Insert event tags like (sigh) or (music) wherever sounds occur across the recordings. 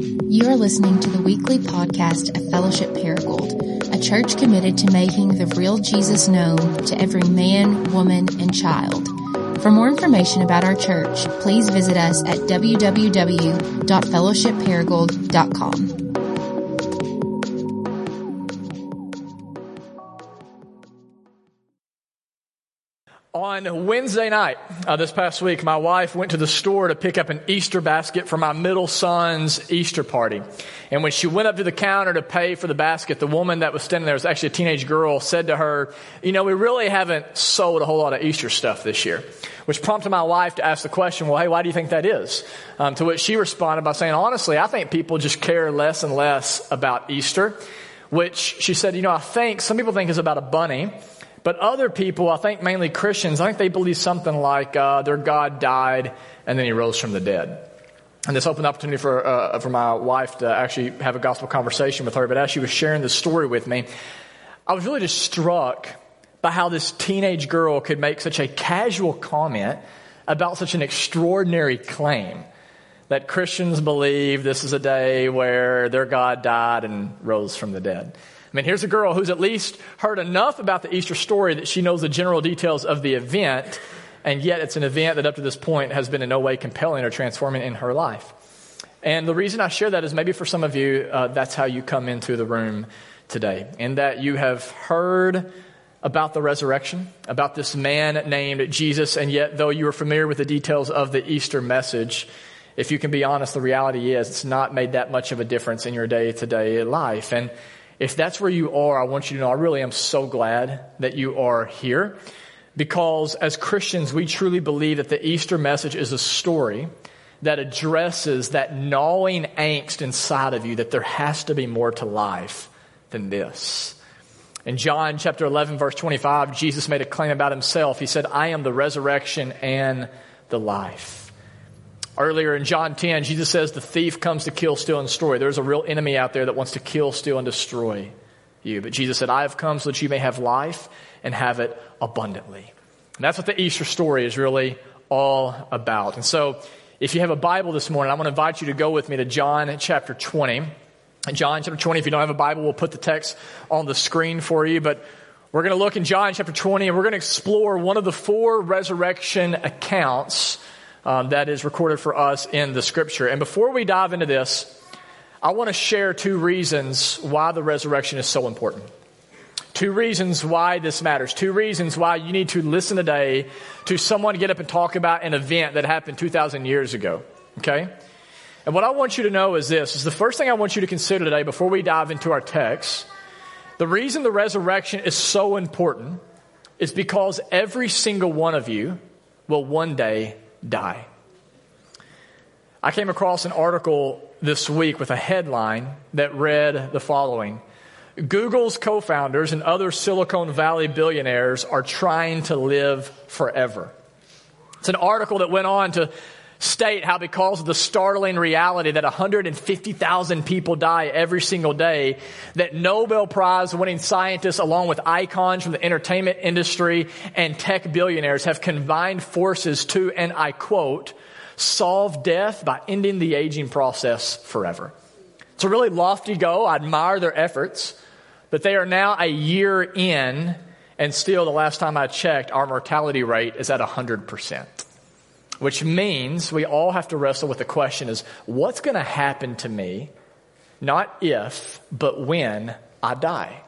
You are listening to the weekly podcast of Fellowship Paragould, a church committed to making the real Jesus known to every man, woman, and child. For more information about our church, please visit us at www.fellowshipparagould.com. On Wednesday night uh, this past week, my wife went to the store to pick up an Easter basket for my middle son's Easter party. And when she went up to the counter to pay for the basket, the woman that was standing there was actually a teenage girl, said to her, You know, we really haven't sold a whole lot of Easter stuff this year. Which prompted my wife to ask the question, Well, hey, why do you think that is? Um, to which she responded by saying, Honestly, I think people just care less and less about Easter. Which she said, You know, I think some people think it's about a bunny. But other people, I think mainly Christians, I think they believe something like uh, their God died and then he rose from the dead. And this opened the opportunity for, uh, for my wife to actually have a gospel conversation with her. But as she was sharing the story with me, I was really just struck by how this teenage girl could make such a casual comment about such an extraordinary claim that Christians believe this is a day where their God died and rose from the dead. I mean, here's a girl who's at least heard enough about the Easter story that she knows the general details of the event, and yet it's an event that up to this point has been in no way compelling or transforming in her life. And the reason I share that is maybe for some of you, uh, that's how you come into the room today, in that you have heard about the resurrection, about this man named Jesus, and yet though you are familiar with the details of the Easter message, if you can be honest, the reality is it's not made that much of a difference in your day to day life. And if that's where you are, I want you to know I really am so glad that you are here because as Christians, we truly believe that the Easter message is a story that addresses that gnawing angst inside of you that there has to be more to life than this. In John chapter 11 verse 25, Jesus made a claim about himself. He said, I am the resurrection and the life. Earlier in John 10, Jesus says the thief comes to kill, steal, and destroy. There's a real enemy out there that wants to kill, steal, and destroy you. But Jesus said, I have come so that you may have life and have it abundantly. And that's what the Easter story is really all about. And so, if you have a Bible this morning, I want to invite you to go with me to John chapter 20. John chapter 20, if you don't have a Bible, we'll put the text on the screen for you. But we're going to look in John chapter 20 and we're going to explore one of the four resurrection accounts um, that is recorded for us in the scripture. And before we dive into this, I want to share two reasons why the resurrection is so important. Two reasons why this matters. Two reasons why you need to listen today to someone get up and talk about an event that happened 2,000 years ago. Okay? And what I want you to know is this is the first thing I want you to consider today before we dive into our text. The reason the resurrection is so important is because every single one of you will one day die. I came across an article this week with a headline that read the following Google's co founders and other Silicon Valley billionaires are trying to live forever. It's an article that went on to state how because of the startling reality that 150,000 people die every single day, that Nobel Prize winning scientists along with icons from the entertainment industry and tech billionaires have combined forces to, and I quote, solve death by ending the aging process forever. It's a really lofty goal. I admire their efforts, but they are now a year in and still the last time I checked, our mortality rate is at 100% which means we all have to wrestle with the question is what's going to happen to me, not if, but when I die?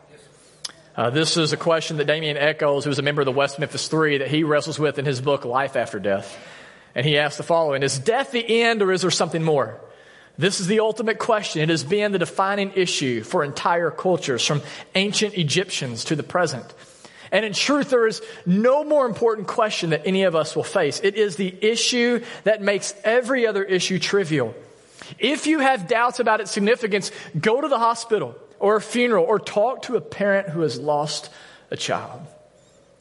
Uh, this is a question that Damien Echols, who's a member of the West Memphis Three, that he wrestles with in his book, Life After Death. And he asks the following Is death the end or is there something more? This is the ultimate question. It has been the defining issue for entire cultures, from ancient Egyptians to the present. And in truth, there is no more important question that any of us will face. It is the issue that makes every other issue trivial. If you have doubts about its significance, go to the hospital or a funeral or talk to a parent who has lost a child.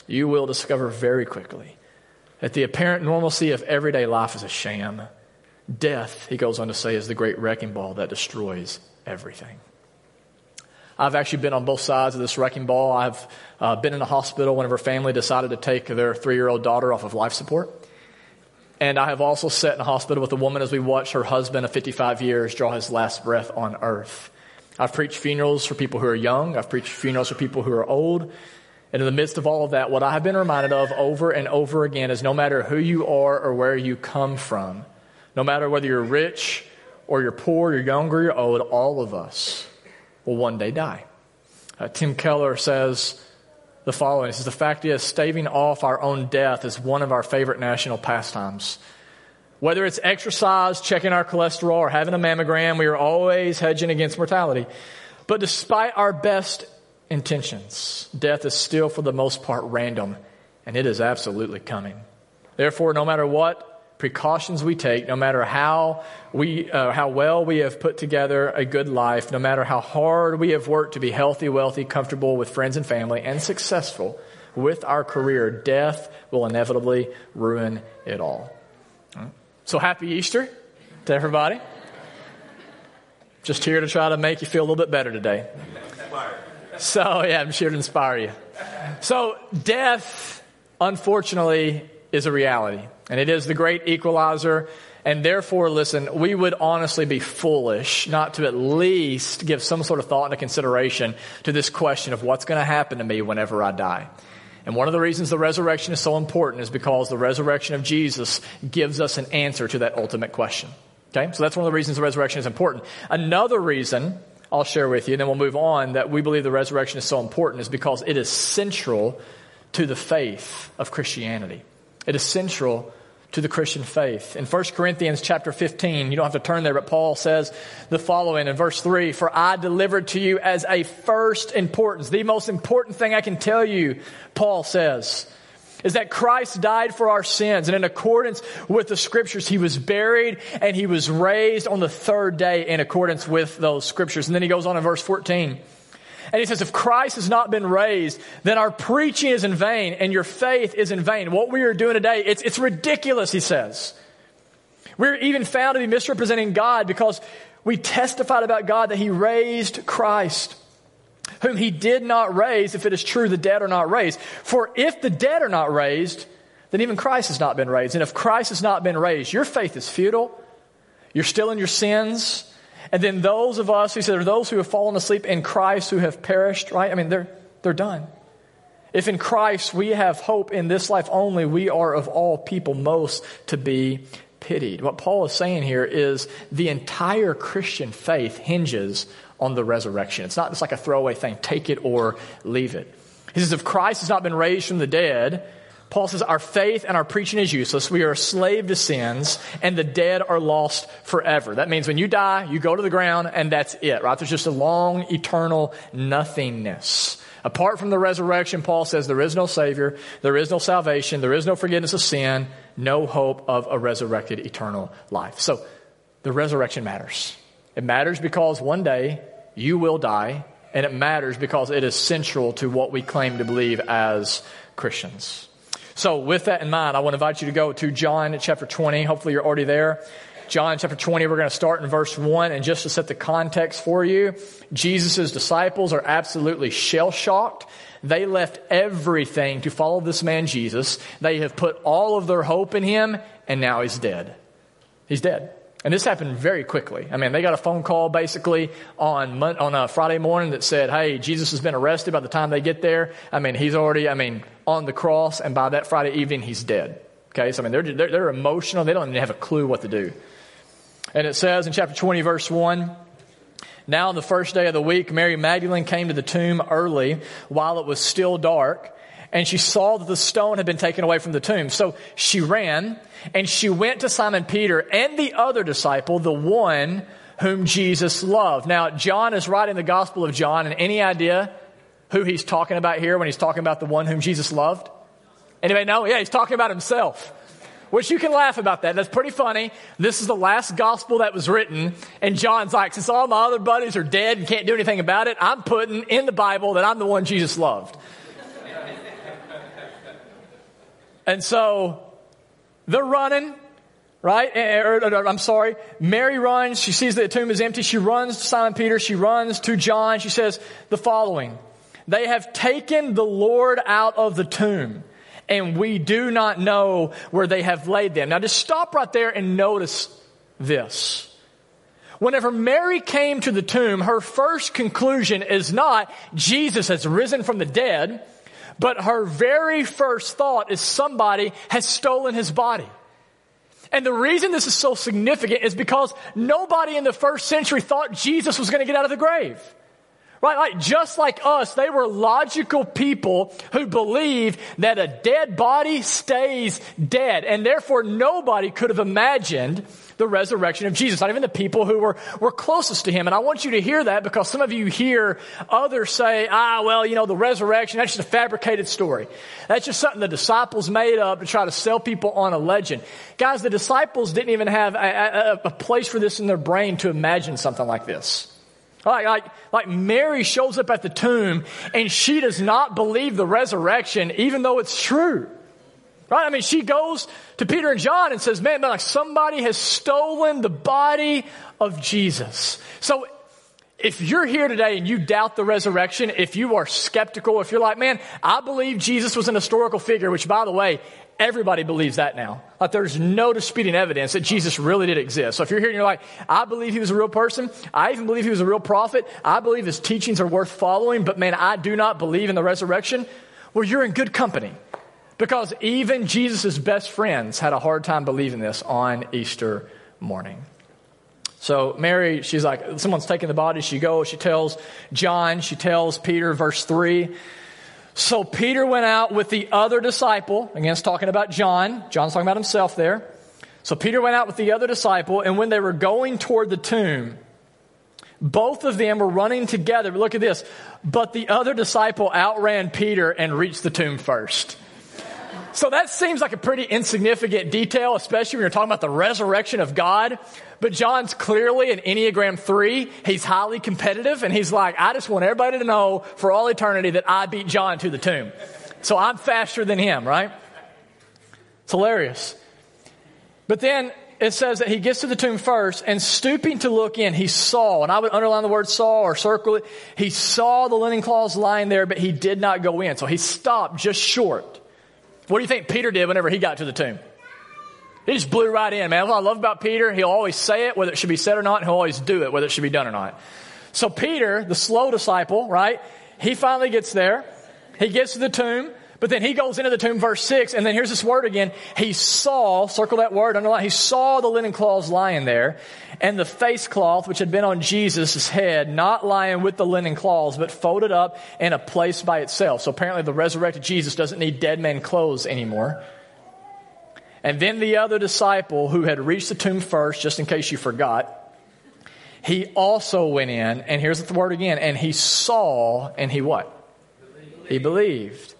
You will discover very quickly that the apparent normalcy of everyday life is a sham. Death, he goes on to say, is the great wrecking ball that destroys everything. I've actually been on both sides of this wrecking ball. I've uh, been in a hospital whenever family decided to take their three year old daughter off of life support. And I have also sat in a hospital with a woman as we watched her husband of 55 years draw his last breath on earth. I've preached funerals for people who are young. I've preached funerals for people who are old. And in the midst of all of that, what I have been reminded of over and over again is no matter who you are or where you come from, no matter whether you're rich or you're poor, you're young or you're old, all of us will one day die. Uh, Tim Keller says the following. He says, The fact is, staving off our own death is one of our favorite national pastimes. Whether it's exercise, checking our cholesterol, or having a mammogram, we are always hedging against mortality. But despite our best intentions, death is still for the most part random, and it is absolutely coming. Therefore, no matter what precautions we take, no matter how we, uh, how well we have put together a good life, no matter how hard we have worked to be healthy, wealthy, comfortable with friends and family, and successful with our career, death will inevitably ruin it all. So happy Easter to everybody. Just here to try to make you feel a little bit better today. So, yeah, I'm here to inspire you. So, death, unfortunately, is a reality. And it is the great equalizer. And therefore, listen, we would honestly be foolish not to at least give some sort of thought and consideration to this question of what's going to happen to me whenever I die. And one of the reasons the resurrection is so important is because the resurrection of Jesus gives us an answer to that ultimate question. Okay? So that's one of the reasons the resurrection is important. Another reason I'll share with you, and then we'll move on, that we believe the resurrection is so important is because it is central to the faith of Christianity. It is central to the Christian faith. In 1 Corinthians chapter 15, you don't have to turn there, but Paul says the following in verse 3 For I delivered to you as a first importance, the most important thing I can tell you, Paul says is that Christ died for our sins. And in accordance with the scriptures, he was buried and he was raised on the third day in accordance with those scriptures. And then he goes on in verse 14. And he says, if Christ has not been raised, then our preaching is in vain and your faith is in vain. What we are doing today, it's, it's ridiculous, he says. We're even found to be misrepresenting God because we testified about God that he raised Christ whom he did not raise, if it is true the dead are not raised. For if the dead are not raised, then even Christ has not been raised. And if Christ has not been raised, your faith is futile. You're still in your sins. And then those of us who said are those who have fallen asleep in Christ who have perished, right? I mean, they're, they're done. If in Christ we have hope in this life only, we are of all people most to be pitied. What Paul is saying here is the entire Christian faith hinges on the resurrection. It's not just like a throwaway thing, take it or leave it. He says, if Christ has not been raised from the dead, Paul says, our faith and our preaching is useless. We are a slave to sins, and the dead are lost forever. That means when you die, you go to the ground, and that's it, right? There's just a long, eternal nothingness. Apart from the resurrection, Paul says there is no Savior, there is no salvation, there is no forgiveness of sin, no hope of a resurrected eternal life. So, the resurrection matters. It matters because one day you will die, and it matters because it is central to what we claim to believe as Christians. So, with that in mind, I want to invite you to go to John chapter 20. Hopefully, you're already there. John chapter 20, we're going to start in verse 1. And just to set the context for you, Jesus' disciples are absolutely shell shocked. They left everything to follow this man Jesus. They have put all of their hope in him, and now he's dead. He's dead. And this happened very quickly. I mean, they got a phone call basically on on a Friday morning that said, "Hey, Jesus has been arrested." By the time they get there, I mean, he's already, I mean, on the cross, and by that Friday evening, he's dead. Okay, so I mean, they're they're, they're emotional. They don't even have a clue what to do. And it says in chapter twenty, verse one. Now, on the first day of the week, Mary Magdalene came to the tomb early while it was still dark and she saw that the stone had been taken away from the tomb. So she ran and she went to Simon Peter and the other disciple, the one whom Jesus loved. Now, John is writing the Gospel of John, and any idea who he's talking about here when he's talking about the one whom Jesus loved? Anybody know? Yeah, he's talking about himself. Which you can laugh about that. That's pretty funny. This is the last gospel that was written. And John's like, since all my other buddies are dead and can't do anything about it, I'm putting in the Bible that I'm the one Jesus loved. And so they're running, right? Or, or, or, I'm sorry. Mary runs. She sees that the tomb is empty. She runs to Simon Peter. She runs to John. She says the following. They have taken the Lord out of the tomb and we do not know where they have laid them. Now just stop right there and notice this. Whenever Mary came to the tomb, her first conclusion is not Jesus has risen from the dead, but her very first thought is somebody has stolen his body. And the reason this is so significant is because nobody in the first century thought Jesus was going to get out of the grave. Right? Like, just like us, they were logical people who believed that a dead body stays dead. And therefore, nobody could have imagined the resurrection of Jesus, not even the people who were, were closest to him. And I want you to hear that because some of you hear others say, ah, well, you know, the resurrection, that's just a fabricated story. That's just something the disciples made up to try to sell people on a legend. Guys, the disciples didn't even have a, a, a place for this in their brain to imagine something like this. Like, like, like Mary shows up at the tomb and she does not believe the resurrection even though it's true. Right? I mean, she goes to Peter and John and says, man, like somebody has stolen the body of Jesus. So if you're here today and you doubt the resurrection, if you are skeptical, if you're like, man, I believe Jesus was an historical figure, which by the way, everybody believes that now. Like there's no disputing evidence that Jesus really did exist. So if you're here and you're like, I believe he was a real person. I even believe he was a real prophet. I believe his teachings are worth following, but man, I do not believe in the resurrection. Well, you're in good company. Because even Jesus' best friends had a hard time believing this on Easter morning. So Mary, she's like, someone's taking the body. She goes, she tells John, she tells Peter, verse 3. So Peter went out with the other disciple. Again, it's talking about John. John's talking about himself there. So Peter went out with the other disciple, and when they were going toward the tomb, both of them were running together. But look at this. But the other disciple outran Peter and reached the tomb first. So that seems like a pretty insignificant detail, especially when you're talking about the resurrection of God. But John's clearly an Enneagram 3. He's highly competitive and he's like, I just want everybody to know for all eternity that I beat John to the tomb. So I'm faster than him, right? It's hilarious. But then it says that he gets to the tomb first and stooping to look in, he saw, and I would underline the word saw or circle it. He saw the linen cloths lying there, but he did not go in. So he stopped just short. What do you think Peter did whenever he got to the tomb? He just blew right in, man. That's What I love about Peter, he'll always say it, whether it should be said or not, and he'll always do it, whether it should be done or not. So Peter, the slow disciple, right? He finally gets there. He gets to the tomb. But then he goes into the tomb, verse 6, and then here's this word again. He saw, circle that word, underline, he saw the linen cloths lying there, and the face cloth which had been on Jesus' head, not lying with the linen cloths, but folded up in a place by itself. So apparently the resurrected Jesus doesn't need dead man clothes anymore. And then the other disciple who had reached the tomb first, just in case you forgot, he also went in, and here's the word again, and he saw, and he what? He believed.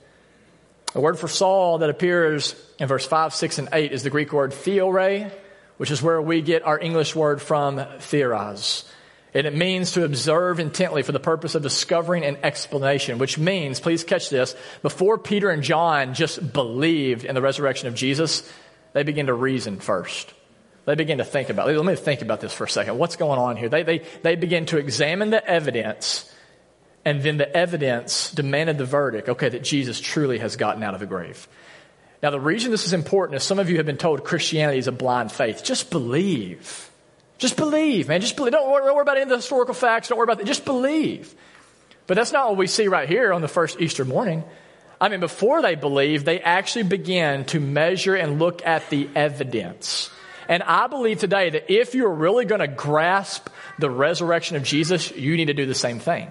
The word for Saul that appears in verse 5, 6, and 8 is the Greek word theore, which is where we get our English word from theoros. And it means to observe intently for the purpose of discovering an explanation, which means, please catch this, before Peter and John just believed in the resurrection of Jesus, they begin to reason first. They begin to think about, it. let me think about this for a second. What's going on here? They, they, they begin to examine the evidence and then the evidence demanded the verdict, okay, that Jesus truly has gotten out of the grave. Now, the reason this is important is some of you have been told Christianity is a blind faith. Just believe. Just believe, man. Just believe. Don't worry, don't worry about any of the historical facts. Don't worry about that. Just believe. But that's not what we see right here on the first Easter morning. I mean, before they believe, they actually begin to measure and look at the evidence. And I believe today that if you're really going to grasp the resurrection of Jesus, you need to do the same thing.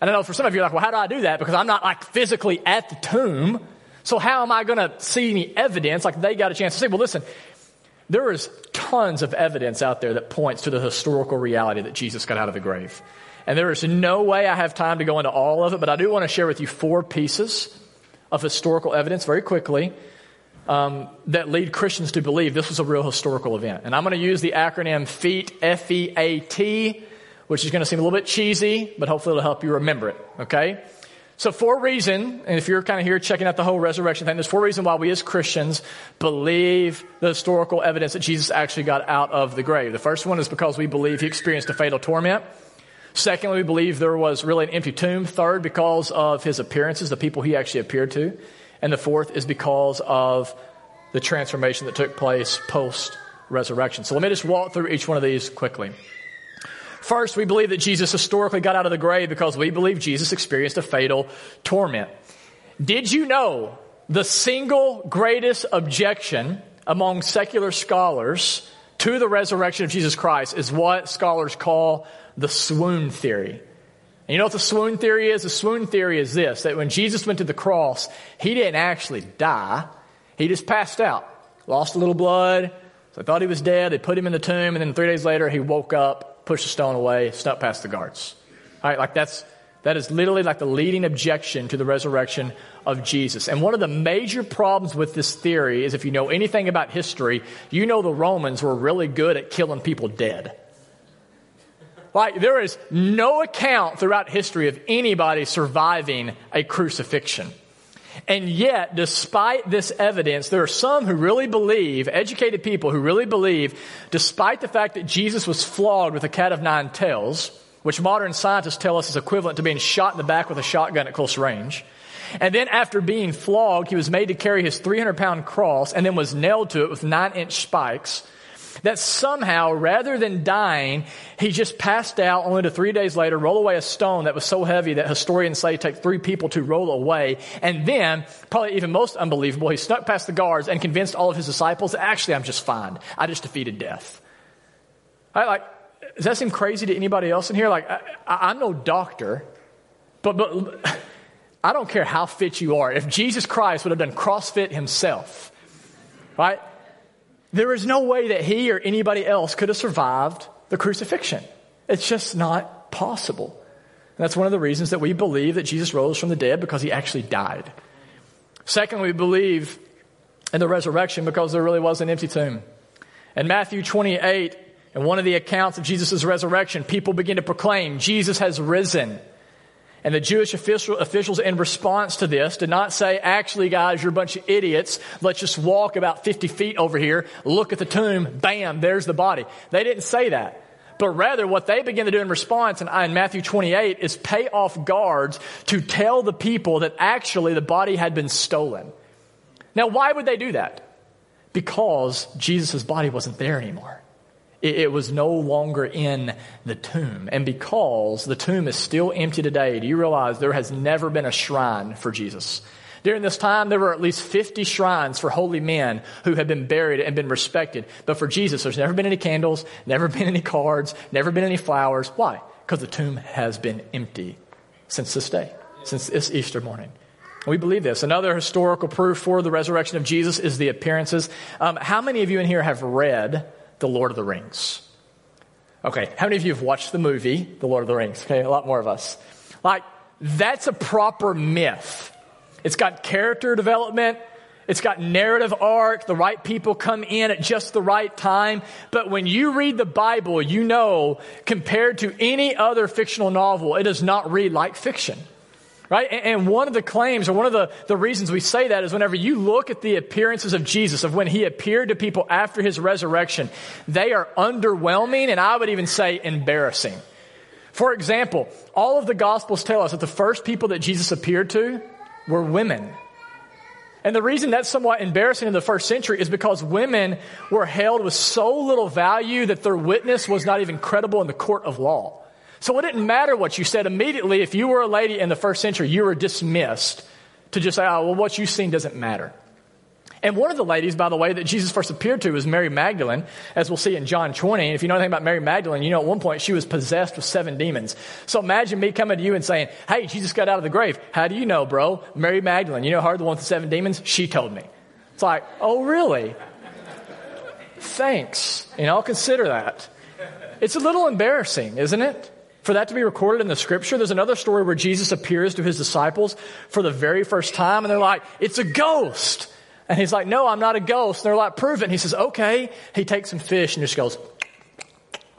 And I know for some of you, are like, well, how do I do that? Because I'm not like physically at the tomb. So how am I going to see any evidence? Like they got a chance to say, well, listen, there is tons of evidence out there that points to the historical reality that Jesus got out of the grave. And there is no way I have time to go into all of it, but I do want to share with you four pieces of historical evidence very quickly um, that lead Christians to believe this was a real historical event. And I'm going to use the acronym FEAT, F E A T which is going to seem a little bit cheesy, but hopefully it'll help you remember it, okay? So for a reason, and if you're kind of here checking out the whole resurrection thing, there's four reasons why we as Christians believe the historical evidence that Jesus actually got out of the grave. The first one is because we believe he experienced a fatal torment. Secondly, we believe there was really an empty tomb. Third, because of his appearances, the people he actually appeared to. And the fourth is because of the transformation that took place post resurrection. So let me just walk through each one of these quickly. First, we believe that Jesus historically got out of the grave because we believe Jesus experienced a fatal torment. Did you know the single greatest objection among secular scholars to the resurrection of Jesus Christ is what scholars call the swoon theory. And you know what the swoon theory is? The swoon theory is this, that when Jesus went to the cross, he didn't actually die. He just passed out, lost a little blood. So they thought he was dead. They put him in the tomb and then three days later he woke up, pushed the stone away, snuck past the guards. All right, like that's, that is literally like the leading objection to the resurrection of Jesus. And one of the major problems with this theory is if you know anything about history, you know the Romans were really good at killing people dead. Like, there is no account throughout history of anybody surviving a crucifixion. And yet, despite this evidence, there are some who really believe, educated people who really believe, despite the fact that Jesus was flogged with a cat of nine tails, which modern scientists tell us is equivalent to being shot in the back with a shotgun at close range. And then after being flogged, he was made to carry his 300 pound cross and then was nailed to it with nine inch spikes. That somehow, rather than dying, he just passed out only to three days later roll away a stone that was so heavy that historians say it took three people to roll away. And then, probably even most unbelievable, he snuck past the guards and convinced all of his disciples, that actually, I'm just fine. I just defeated death. I like, does that seem crazy to anybody else in here? Like, I, am no doctor, but, but I don't care how fit you are. If Jesus Christ would have done CrossFit himself, right? There is no way that he or anybody else could have survived the crucifixion. It's just not possible. And that's one of the reasons that we believe that Jesus rose from the dead because he actually died. Second, we believe in the resurrection because there really was an empty tomb. In Matthew 28, in one of the accounts of Jesus' resurrection, people begin to proclaim, Jesus has risen. And the Jewish official, officials in response to this did not say, actually guys, you're a bunch of idiots. Let's just walk about 50 feet over here, look at the tomb, bam, there's the body. They didn't say that. But rather, what they begin to do in response in, in Matthew 28 is pay off guards to tell the people that actually the body had been stolen. Now, why would they do that? Because Jesus' body wasn't there anymore. It, was no longer in the tomb. And because the tomb is still empty today, do you realize there has never been a shrine for Jesus? During this time, there were at least 50 shrines for holy men who had been buried and been respected. But for Jesus, there's never been any candles, never been any cards, never been any flowers. Why? Because the tomb has been empty since this day, since this Easter morning. We believe this. Another historical proof for the resurrection of Jesus is the appearances. Um, how many of you in here have read the Lord of the Rings. Okay, how many of you have watched the movie, The Lord of the Rings? Okay, a lot more of us. Like, that's a proper myth. It's got character development. It's got narrative arc. The right people come in at just the right time. But when you read the Bible, you know, compared to any other fictional novel, it does not read like fiction. Right? And one of the claims, or one of the, the reasons we say that is whenever you look at the appearances of Jesus, of when he appeared to people after his resurrection, they are underwhelming and I would even say embarrassing. For example, all of the Gospels tell us that the first people that Jesus appeared to were women. And the reason that's somewhat embarrassing in the first century is because women were held with so little value that their witness was not even credible in the court of law. So it didn't matter what you said immediately. If you were a lady in the first century, you were dismissed to just say, oh, well, what you've seen doesn't matter. And one of the ladies, by the way, that Jesus first appeared to was Mary Magdalene, as we'll see in John 20. And if you know anything about Mary Magdalene, you know at one point she was possessed with seven demons. So imagine me coming to you and saying, hey, Jesus got out of the grave. How do you know, bro? Mary Magdalene, you know her, the one with the seven demons? She told me. It's like, oh, really? Thanks. You know, I'll consider that. It's a little embarrassing, isn't it? For that to be recorded in the scripture. There's another story where Jesus appears to his disciples for the very first time and they're like, it's a ghost. And he's like, no, I'm not a ghost. And they're like, prove it. And he says, okay. He takes some fish and just goes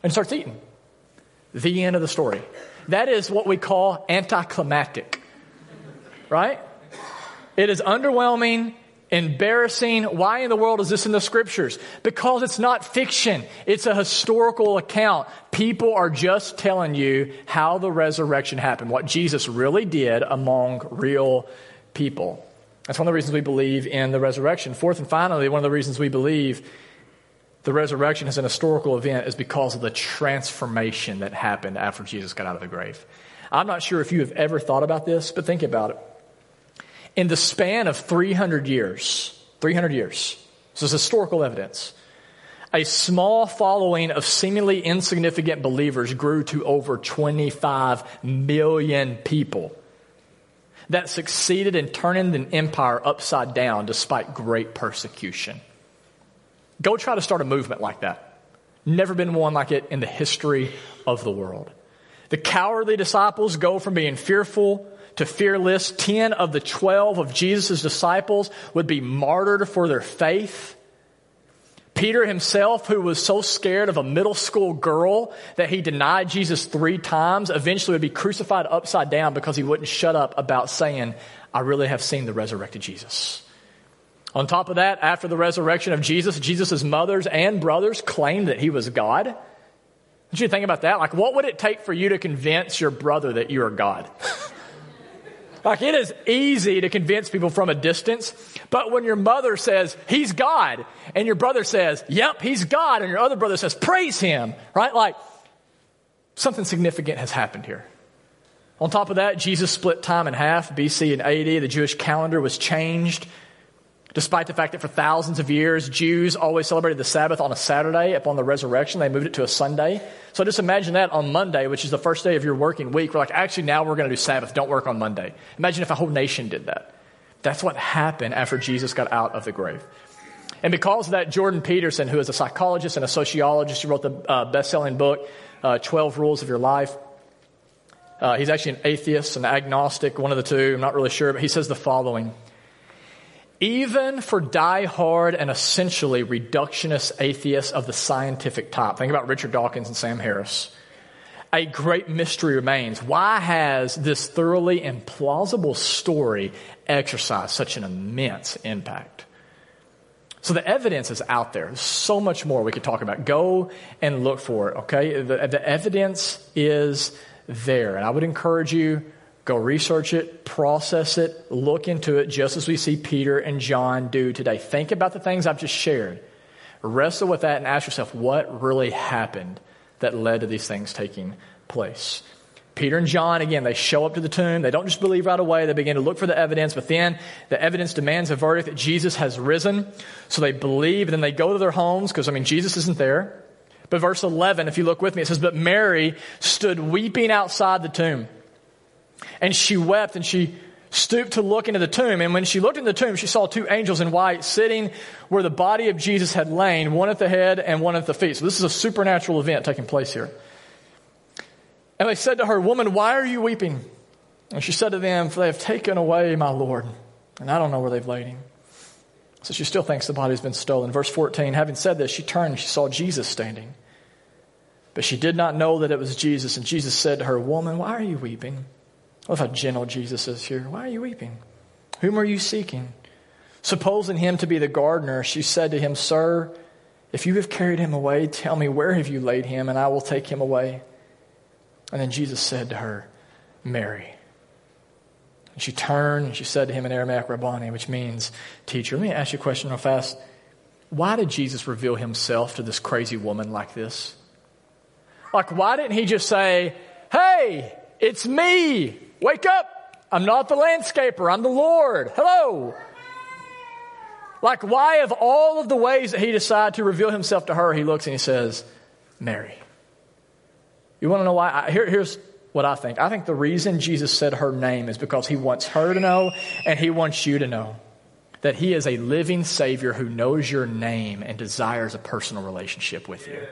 and starts eating. The end of the story. That is what we call anticlimactic. Right? It is underwhelming embarrassing. Why in the world is this in the scriptures? Because it's not fiction. It's a historical account. People are just telling you how the resurrection happened, what Jesus really did among real people. That's one of the reasons we believe in the resurrection. Fourth and finally, one of the reasons we believe the resurrection is an historical event is because of the transformation that happened after Jesus got out of the grave. I'm not sure if you have ever thought about this, but think about it. In the span of 300 years, 300 years, this is historical evidence, a small following of seemingly insignificant believers grew to over 25 million people that succeeded in turning the empire upside down despite great persecution. Go try to start a movement like that. Never been one like it in the history of the world. The cowardly disciples go from being fearful to fearless. Ten of the twelve of Jesus' disciples would be martyred for their faith. Peter himself, who was so scared of a middle school girl that he denied Jesus three times, eventually would be crucified upside down because he wouldn't shut up about saying, I really have seen the resurrected Jesus. On top of that, after the resurrection of Jesus, Jesus' mothers and brothers claimed that he was God. Did you think about that? Like, what would it take for you to convince your brother that you are God? (laughs) Like it is easy to convince people from a distance, but when your mother says, He's God, and your brother says, Yep, He's God, and your other brother says, Praise Him, right? Like something significant has happened here. On top of that, Jesus split time in half, BC and AD. The Jewish calendar was changed Despite the fact that for thousands of years, Jews always celebrated the Sabbath on a Saturday upon the resurrection, they moved it to a Sunday. So just imagine that on Monday, which is the first day of your working week, we're like, actually, now we're going to do Sabbath. Don't work on Monday. Imagine if a whole nation did that. That's what happened after Jesus got out of the grave. And because of that, Jordan Peterson, who is a psychologist and a sociologist, who wrote the uh, best selling book, uh, 12 Rules of Your Life, uh, he's actually an atheist, an agnostic, one of the two, I'm not really sure, but he says the following even for die-hard and essentially reductionist atheists of the scientific type. Think about Richard Dawkins and Sam Harris. A great mystery remains. Why has this thoroughly implausible story exercised such an immense impact? So the evidence is out there. There's so much more we could talk about. Go and look for it, okay? The, the evidence is there. And I would encourage you Go research it, process it, look into it, just as we see Peter and John do today. Think about the things I've just shared. Wrestle with that and ask yourself what really happened that led to these things taking place. Peter and John, again, they show up to the tomb. They don't just believe right away. They begin to look for the evidence, but then the evidence demands a verdict that Jesus has risen. So they believe, and then they go to their homes because, I mean, Jesus isn't there. But verse 11, if you look with me, it says, But Mary stood weeping outside the tomb. And she wept and she stooped to look into the tomb. And when she looked into the tomb, she saw two angels in white sitting where the body of Jesus had lain, one at the head and one at the feet. So this is a supernatural event taking place here. And they said to her, Woman, why are you weeping? And she said to them, For they have taken away my Lord, and I don't know where they've laid him. So she still thinks the body's been stolen. Verse 14, having said this, she turned and she saw Jesus standing. But she did not know that it was Jesus. And Jesus said to her, Woman, why are you weeping? Love how gentle Jesus is here. Why are you weeping? Whom are you seeking? Supposing him to be the gardener, she said to him, Sir, if you have carried him away, tell me where have you laid him, and I will take him away. And then Jesus said to her, Mary. And she turned and she said to him in Aramaic, Rabboni, which means teacher. Let me ask you a question real fast. Why did Jesus reveal himself to this crazy woman like this? Like, why didn't he just say, Hey, it's me. Wake up! I'm not the landscaper, I'm the Lord. Hello! Like, why, of all of the ways that he decided to reveal himself to her, he looks and he says, Mary. You want to know why? I, here, here's what I think. I think the reason Jesus said her name is because he wants her to know and he wants you to know that he is a living Savior who knows your name and desires a personal relationship with you,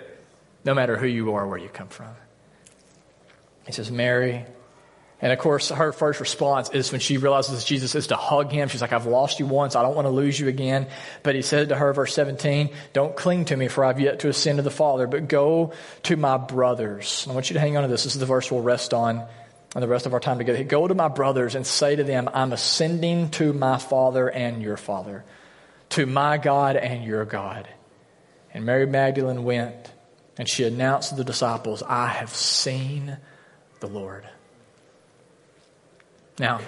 no matter who you are, where you come from. He says, Mary, and of course, her first response is when she realizes Jesus is to hug him. She's like, I've lost you once. I don't want to lose you again. But he said to her, verse 17, don't cling to me for I've yet to ascend to the Father, but go to my brothers. I want you to hang on to this. This is the verse we'll rest on and the rest of our time together. Go to my brothers and say to them, I'm ascending to my Father and your Father, to my God and your God. And Mary Magdalene went and she announced to the disciples, I have seen the Lord. Now,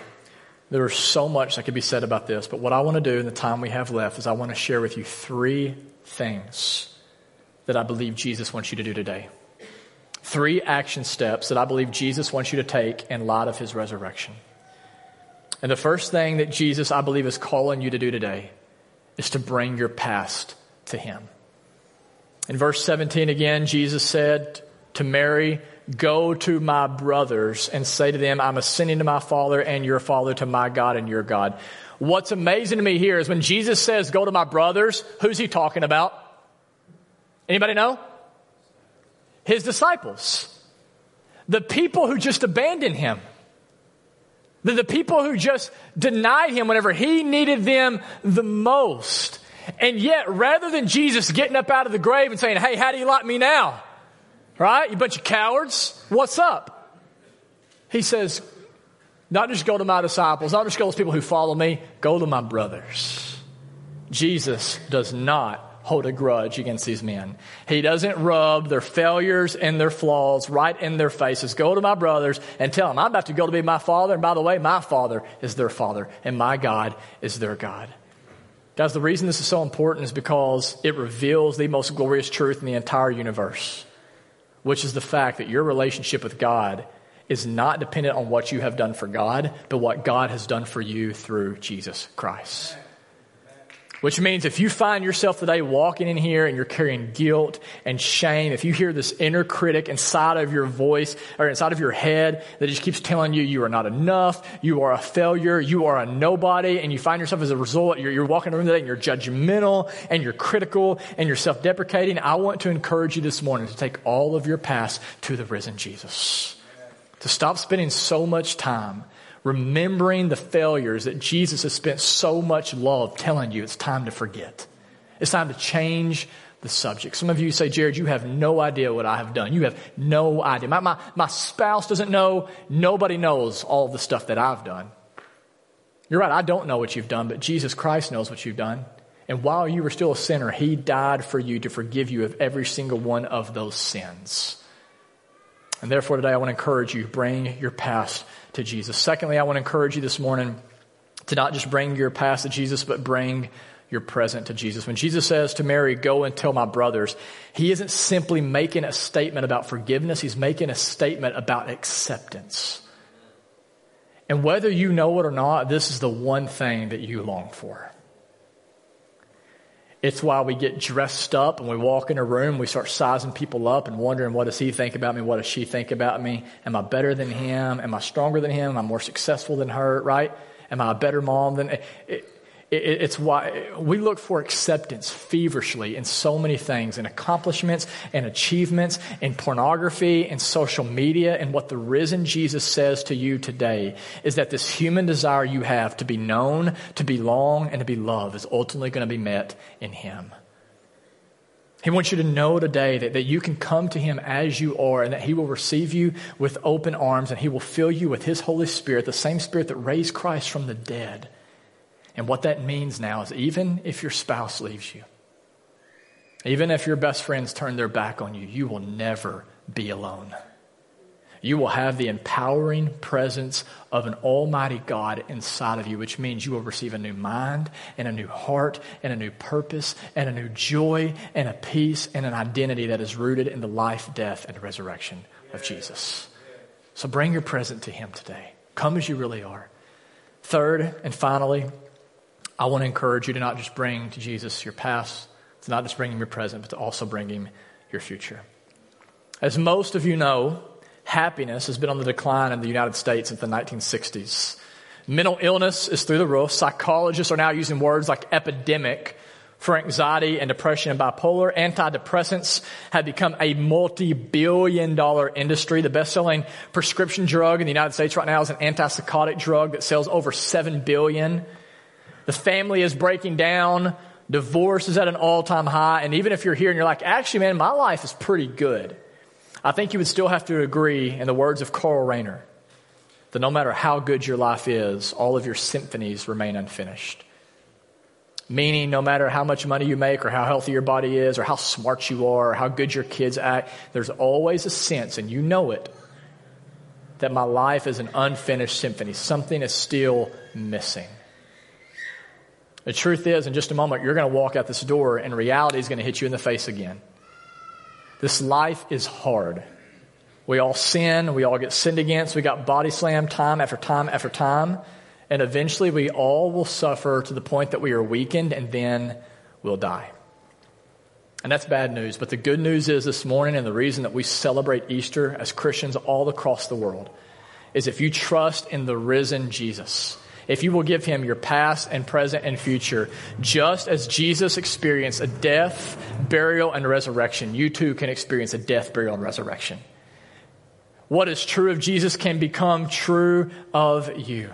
There's so much that could be said about this, but what I want to do in the time we have left is I want to share with you three things that I believe Jesus wants you to do today. Three action steps that I believe Jesus wants you to take in light of his resurrection. And the first thing that Jesus, I believe, is calling you to do today is to bring your past to him. In verse 17 again, Jesus said to Mary, Go to my brothers and say to them, I'm ascending to my Father and your Father, to my God and your God. What's amazing to me here is when Jesus says, Go to my brothers, who's he talking about? Anybody know? His disciples. The people who just abandoned him. The, the people who just denied him whenever he needed them the most. And yet, rather than Jesus getting up out of the grave and saying, Hey, how do you like me now? Right? You bunch of cowards. What's up? He says, Not just go to my disciples, not just go to those people who follow me, go to my brothers. Jesus does not hold a grudge against these men. He doesn't rub their failures and their flaws right in their faces. Go to my brothers and tell them, I'm about to go to be my father. And by the way, my father is their father and my God is their God. Guys, the reason this is so important is because it reveals the most glorious truth in the entire universe, which is the fact that your relationship with God is not dependent on what you have done for God, but what God has done for you through Jesus Christ. Which means if you find yourself today walking in here and you're carrying guilt and shame, if you hear this inner critic inside of your voice or inside of your head that just keeps telling you you are not enough, you are a failure, you are a nobody, and you find yourself as a result, you're, you're walking around today and you're judgmental and you're critical and you're self-deprecating, I want to encourage you this morning to take all of your past to the risen Jesus. To stop spending so much time remembering the failures that Jesus has spent so much love telling you it's time to forget. It's time to change the subject. Some of you say, Jared, you have no idea what I have done. You have no idea. My, my, my spouse doesn't know. Nobody knows all the stuff that I've done. You're right, I don't know what you've done, but Jesus Christ knows what you've done. And while you were still a sinner, He died for you to forgive you of every single one of those sins. And therefore, today I want to encourage you bring your past to Jesus. Secondly, I want to encourage you this morning to not just bring your past to Jesus, but bring your present to Jesus. When Jesus says to Mary, Go and tell my brothers, he isn't simply making a statement about forgiveness, he's making a statement about acceptance. And whether you know it or not, this is the one thing that you long for. It's why we get dressed up and we walk in a room, we start sizing people up and wondering, what does he think about me? What does she think about me? Am I better than him? Am I stronger than him? Am I more successful than her, right? Am I a better mom than. It, it's why we look for acceptance feverishly in so many things, in accomplishments and achievements, in pornography in social media. And what the risen Jesus says to you today is that this human desire you have to be known, to belong, and to be loved is ultimately going to be met in Him. He wants you to know today that, that you can come to Him as you are and that He will receive you with open arms and He will fill you with His Holy Spirit, the same Spirit that raised Christ from the dead. And what that means now is even if your spouse leaves you, even if your best friends turn their back on you, you will never be alone. You will have the empowering presence of an almighty God inside of you, which means you will receive a new mind and a new heart and a new purpose and a new joy and a peace and an identity that is rooted in the life, death, and resurrection of Jesus. So bring your present to Him today. Come as you really are. Third and finally, I want to encourage you to not just bring to Jesus your past, to not just bring him your present, but to also bring him your future. As most of you know, happiness has been on the decline in the United States since the 1960s. Mental illness is through the roof. Psychologists are now using words like epidemic for anxiety and depression and bipolar. Antidepressants have become a multi-billion dollar industry. The best-selling prescription drug in the United States right now is an antipsychotic drug that sells over 7 billion. The family is breaking down. Divorce is at an all time high. And even if you're here and you're like, actually, man, my life is pretty good, I think you would still have to agree, in the words of Karl Rahner, that no matter how good your life is, all of your symphonies remain unfinished. Meaning, no matter how much money you make, or how healthy your body is, or how smart you are, or how good your kids act, there's always a sense, and you know it, that my life is an unfinished symphony. Something is still missing. The truth is, in just a moment, you're going to walk out this door and reality is going to hit you in the face again. This life is hard. We all sin. We all get sinned against. We got body slammed time after time after time. And eventually we all will suffer to the point that we are weakened and then we'll die. And that's bad news. But the good news is this morning, and the reason that we celebrate Easter as Christians all across the world, is if you trust in the risen Jesus, if you will give him your past and present and future, just as Jesus experienced a death, burial, and resurrection, you too can experience a death, burial, and resurrection. What is true of Jesus can become true of you.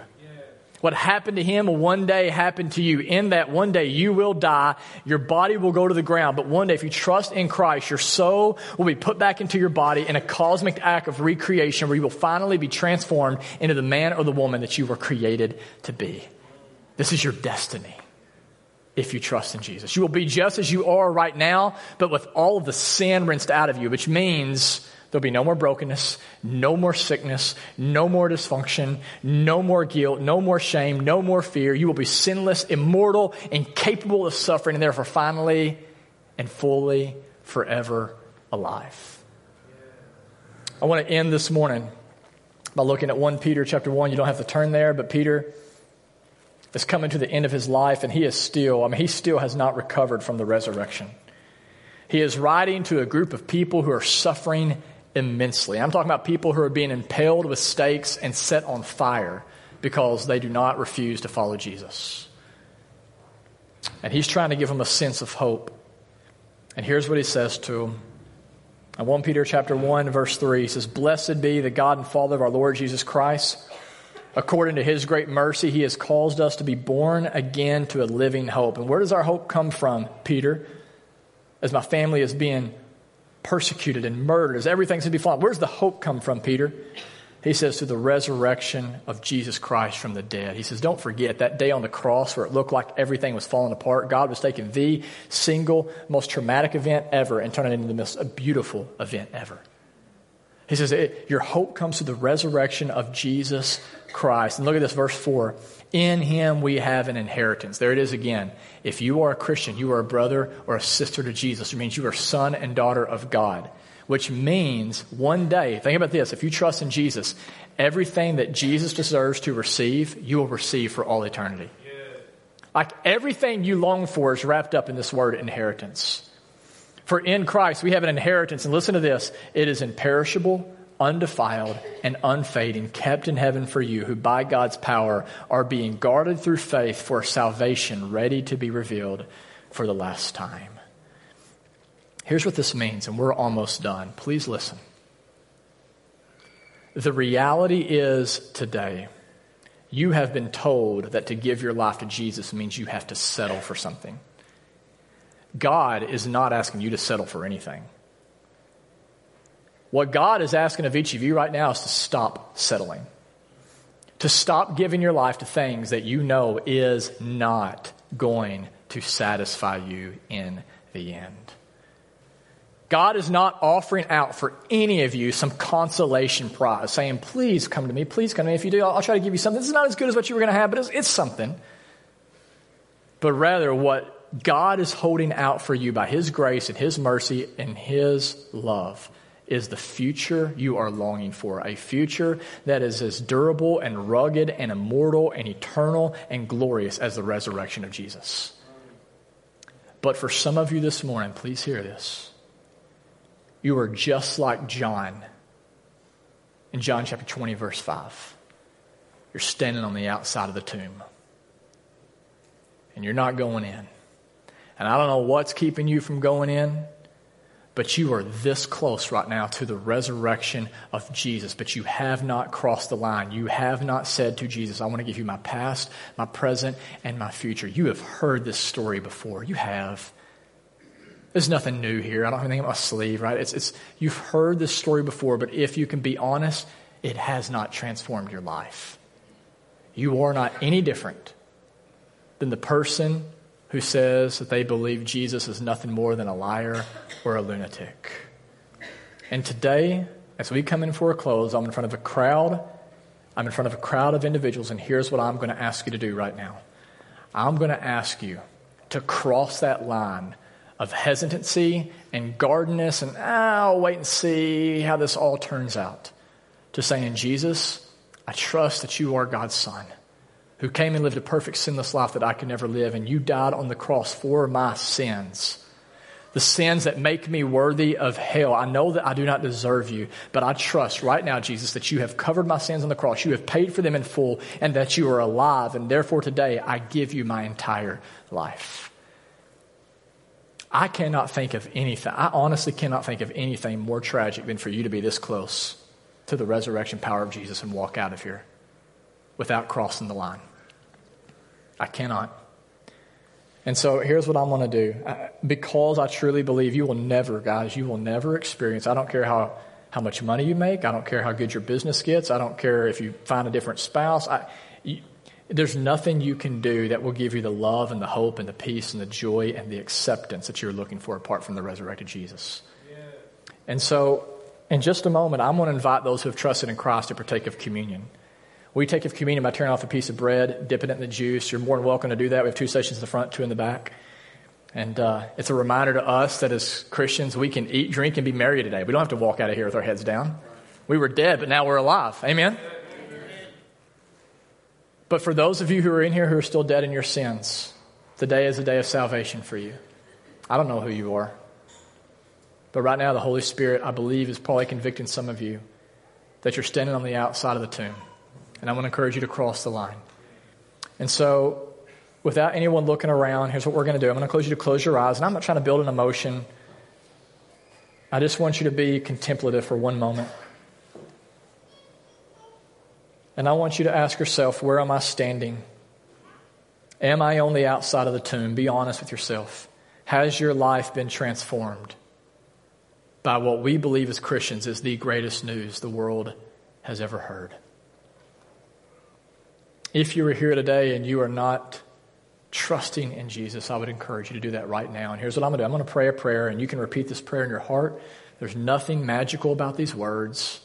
What happened to him will one day happen to you. In that one day you will die. Your body will go to the ground. But one day if you trust in Christ, your soul will be put back into your body in a cosmic act of recreation where you will finally be transformed into the man or the woman that you were created to be. This is your destiny if you trust in Jesus. You will be just as you are right now, but with all of the sin rinsed out of you, which means There'll be no more brokenness, no more sickness, no more dysfunction, no more guilt, no more shame, no more fear. You will be sinless, immortal, incapable of suffering, and therefore finally and fully forever alive. I want to end this morning by looking at 1 Peter chapter 1. You don't have to turn there, but Peter is coming to the end of his life, and he is still, I mean, he still has not recovered from the resurrection. He is writing to a group of people who are suffering immensely. I'm talking about people who are being impaled with stakes and set on fire because they do not refuse to follow Jesus. And he's trying to give them a sense of hope. And here's what he says to them. In 1 Peter chapter 1 verse 3 he says, "Blessed be the God and Father of our Lord Jesus Christ. According to his great mercy, he has caused us to be born again to a living hope." And where does our hope come from, Peter? As my family is being persecuted and murdered, as everything's going to be fallen. Where's the hope come from, Peter? He says, through the resurrection of Jesus Christ from the dead. He says, don't forget that day on the cross where it looked like everything was falling apart. God was taking the single most traumatic event ever and turning it into the most beautiful event ever. He says, your hope comes through the resurrection of Jesus Christ. And look at this, verse 4. In him we have an inheritance. There it is again. If you are a Christian, you are a brother or a sister to Jesus. It means you are son and daughter of God, which means one day, think about this, if you trust in Jesus, everything that Jesus deserves to receive, you will receive for all eternity. Like everything you long for is wrapped up in this word inheritance. For in Christ we have an inheritance, and listen to this it is imperishable undefiled, and unfading, kept in heaven for you, who by God's power are being guarded through faith for salvation, ready to be revealed for the last time. Here's what this means, and we're almost done. Please listen. The reality is today, you have been told that to give your life to Jesus means you have to settle for something. God is not asking you to settle for anything. What God is asking of each of you right now is to stop settling, to stop giving your life to things that you know is not going to satisfy you in the end. God is not offering out for any of you some consolation prize, saying, please come to me, please come to me. If you do, I'll, I'll try to give you something. This is not as good as what you were going to have, but it's, it's something. But rather, what God is holding out for you by His grace and His mercy and His love is the future you are longing for. A future that is as durable and rugged and immortal and eternal and glorious as the resurrection of Jesus. But for some of you this morning, please hear this. You are just like John in John chapter 20, verse 5. You're standing on the outside of the tomb, and you're not going in. And I don't know what's keeping you from going in. But you are this close right now to the resurrection of Jesus, but you have not crossed the line. You have not said to Jesus, I want to give you my past, my present, and my future. You have heard this story before. You have. There's nothing new here. I don't have anything on my sleeve, right? It's, it's, you've heard this story before, but if you can be honest, it has not transformed your life. You are not any different than the person who says that they believe Jesus is nothing more than a liar or a lunatic. And today, as we come in for a close, I'm in front of a crowd. I'm in front of a crowd of individuals, and here's what I'm going to ask you to do right now. I'm going to ask you to cross that line of hesitancy and guardedness and, ah, I'll wait and see how this all turns out, to saying, Jesus, I trust that you are God's Son who came and lived a perfect sinless life that I could never live, and you died on the cross for my sins. The sins that make me worthy of hell. I know that I do not deserve you, but I trust right now, Jesus, that you have covered my sins on the cross. You have paid for them in full, and that you are alive. And therefore, today, I give you my entire life. I cannot think of anything, I honestly cannot think of anything more tragic than for you to be this close to the resurrection power of Jesus and walk out of here without crossing the line. I cannot. And so here's what I'm going to do. Uh, because I truly believe you will never, guys, you will never experience, I don't care how, how much money you make, I don't care how good your business gets, I don't care if you find a different spouse. I, you, there's nothing you can do that will give you the love and the hope and the peace and the joy and the acceptance that you're looking for apart from the resurrected Jesus. Yeah. And so, in just a moment, I'm going to invite those who have trusted in Christ to partake of communion. We take of communion by turning off a piece of bread, dipping it in the juice. You're more than welcome to do that. We have two stations in the front, two in the back. And uh, it's a reminder to us that as Christians, we can eat, drink, and be merry today. We don't have to walk out of here with our heads down. We were dead, but now we're alive. Amen? But for those of you who are in here who are still dead in your sins, today is a day of salvation for you. I don't know who you are. But right now, the Holy Spirit, I believe, is probably convicting some of you that you're standing on the outside of the tomb and I want to encourage you to cross the line. And so, without anyone looking around, here's what we're going to do. I'm going to close you to close your eyes, and I'm not trying to build an emotion. I just want you to be contemplative for one moment. And I want you to ask yourself, where am I standing? Am I on the outside of the tomb? Be honest with yourself. Has your life been transformed by what we believe as Christians is the greatest news the world has ever heard? If you are here today and you are not trusting in Jesus, I would encourage you to do that right now. And here's what I'm going to do I'm going to pray a prayer, and you can repeat this prayer in your heart. There's nothing magical about these words.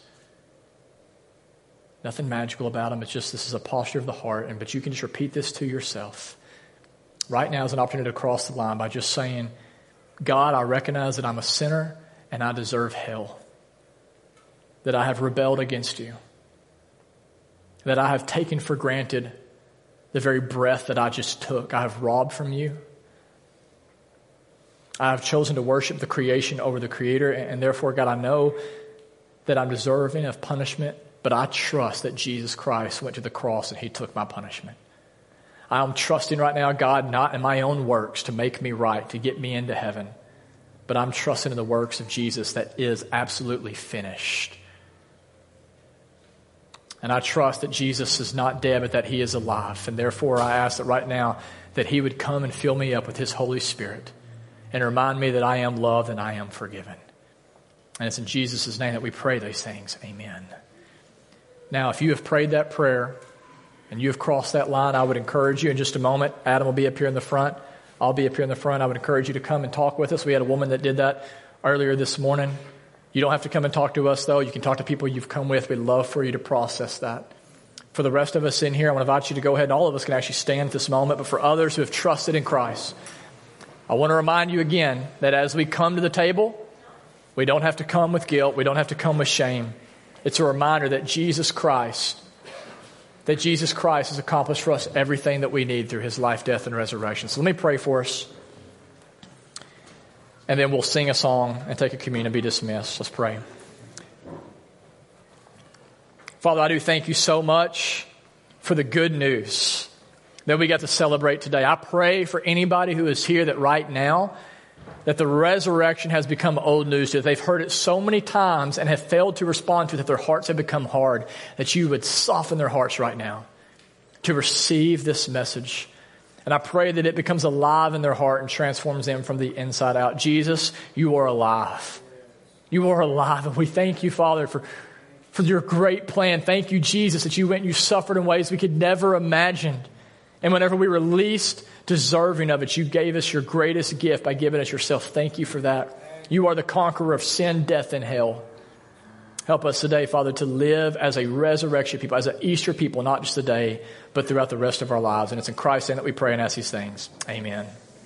Nothing magical about them. It's just this is a posture of the heart. And but you can just repeat this to yourself. Right now is an opportunity to cross the line by just saying, God, I recognize that I'm a sinner and I deserve hell. That I have rebelled against you that I have taken for granted the very breath that I just took. I have robbed from you. I have chosen to worship the creation over the Creator, and therefore, God, I know that I'm deserving of punishment, but I trust that Jesus Christ went to the cross and He took my punishment. I'm trusting right now, God, not in my own works to make me right, to get me into heaven, but I'm trusting in the works of Jesus that is absolutely finished. And I trust that Jesus is not dead, but that he is alive. And therefore, I ask that right now that he would come and fill me up with his Holy Spirit and remind me that I am loved and I am forgiven. And it's in Jesus' name that we pray these things. Amen. Now, if you have prayed that prayer and you have crossed that line, I would encourage you in just a moment. Adam will be up here in the front. I'll be up here in the front. I would encourage you to come and talk with us. We had a woman that did that earlier this morning. You don't have to come and talk to us, though. You can talk to people you've come with. We'd love for you to process that. For the rest of us in here, I want to invite you to go ahead, and all of us can actually stand at this moment. But for others who have trusted in Christ, I want to remind you again that as we come to the table, we don't have to come with guilt, we don't have to come with shame. It's a reminder that Jesus Christ, that Jesus Christ has accomplished for us everything that we need through his life, death, and resurrection. So let me pray for us and then we'll sing a song and take a communion and be dismissed. Let's pray. Father, I do thank you so much for the good news that we got to celebrate today. I pray for anybody who is here that right now, that the resurrection has become old news to. They've heard it so many times and have failed to respond to it that their hearts have become hard, that you would soften their hearts right now to receive this message and I pray that it becomes alive in their heart and transforms them from the inside out. Jesus, you are alive. You are alive. And we thank you, Father, for, for your great plan. Thank you, Jesus, that you went and you suffered in ways we could never imagine. And whenever we were least deserving of it, you gave us your greatest gift by giving us yourself. Thank you for that. You are the conqueror of sin, death, and hell. Help us today, Father, to live as a resurrection people, as an Easter people, not just today, but throughout the rest of our lives. And it's in Christ's name that we pray and ask these things. Amen.